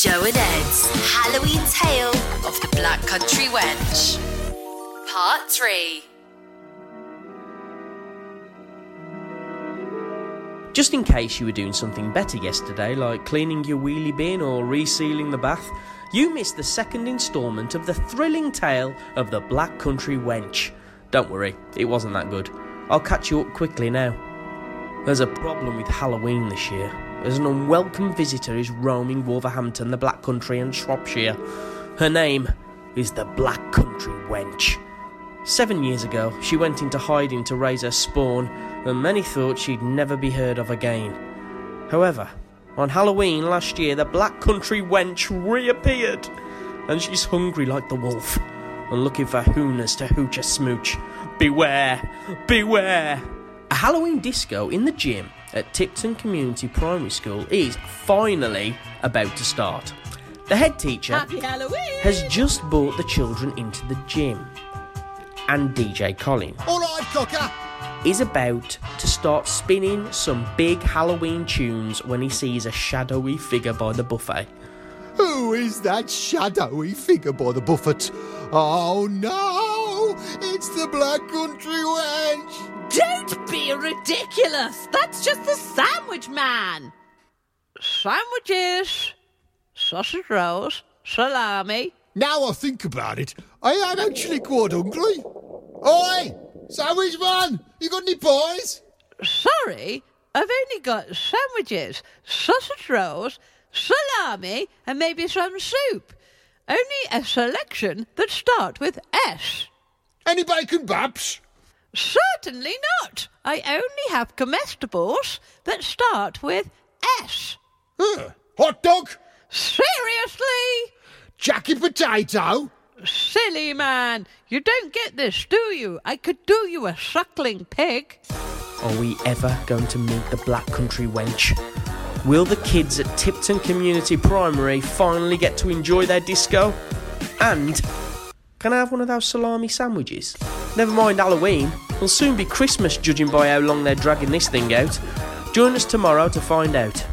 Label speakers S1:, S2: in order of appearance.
S1: Jo and Ed's Halloween Tale of the Black Country Wench. Part 3.
S2: Just in case you were doing something better yesterday, like cleaning your wheelie bin or resealing the bath, you missed the second instalment of the thrilling tale of the Black Country Wench. Don't worry, it wasn't that good. I'll catch you up quickly now. There's a problem with Halloween this year, as an unwelcome visitor is roaming Wolverhampton, the Black Country, and Shropshire. Her name is the Black Country Wench. Seven years ago, she went into hiding to raise her spawn, and many thought she'd never be heard of again. However, on Halloween last year, the Black Country Wench reappeared, and she's hungry like the wolf, and looking for hooners to hooch a snooch. Beware! Beware! A Halloween disco in the gym at Tipton Community Primary School is finally about to start. The head teacher has just brought the children into the gym. And DJ Colin
S3: All right, Cocker.
S2: is about to start spinning some big Halloween tunes when he sees a shadowy figure by the buffet.
S3: Who is that shadowy figure by the buffet? Oh no, it's the Black Country Wench.
S4: Ridiculous! That's just the sandwich man! Sandwiches, sausage rolls, salami.
S3: Now I think about it, I am actually quite hungry. Oi, sandwich man, you got any pies?
S4: Sorry, I've only got sandwiches, sausage rolls, salami, and maybe some soup. Only a selection that start with S.
S3: Any bacon babs?
S4: Certainly not. I only have comestibles that start with S.
S3: Huh. Hot dog?
S4: Seriously?
S3: Jackie potato?
S4: Silly man, you don't get this, do you? I could do you a suckling pig.
S2: Are we ever going to meet the Black Country Wench? Will the kids at Tipton Community Primary finally get to enjoy their disco? And can I have one of those salami sandwiches? Never mind Halloween, it'll soon be Christmas judging by how long they're dragging this thing out. Join us tomorrow to find out.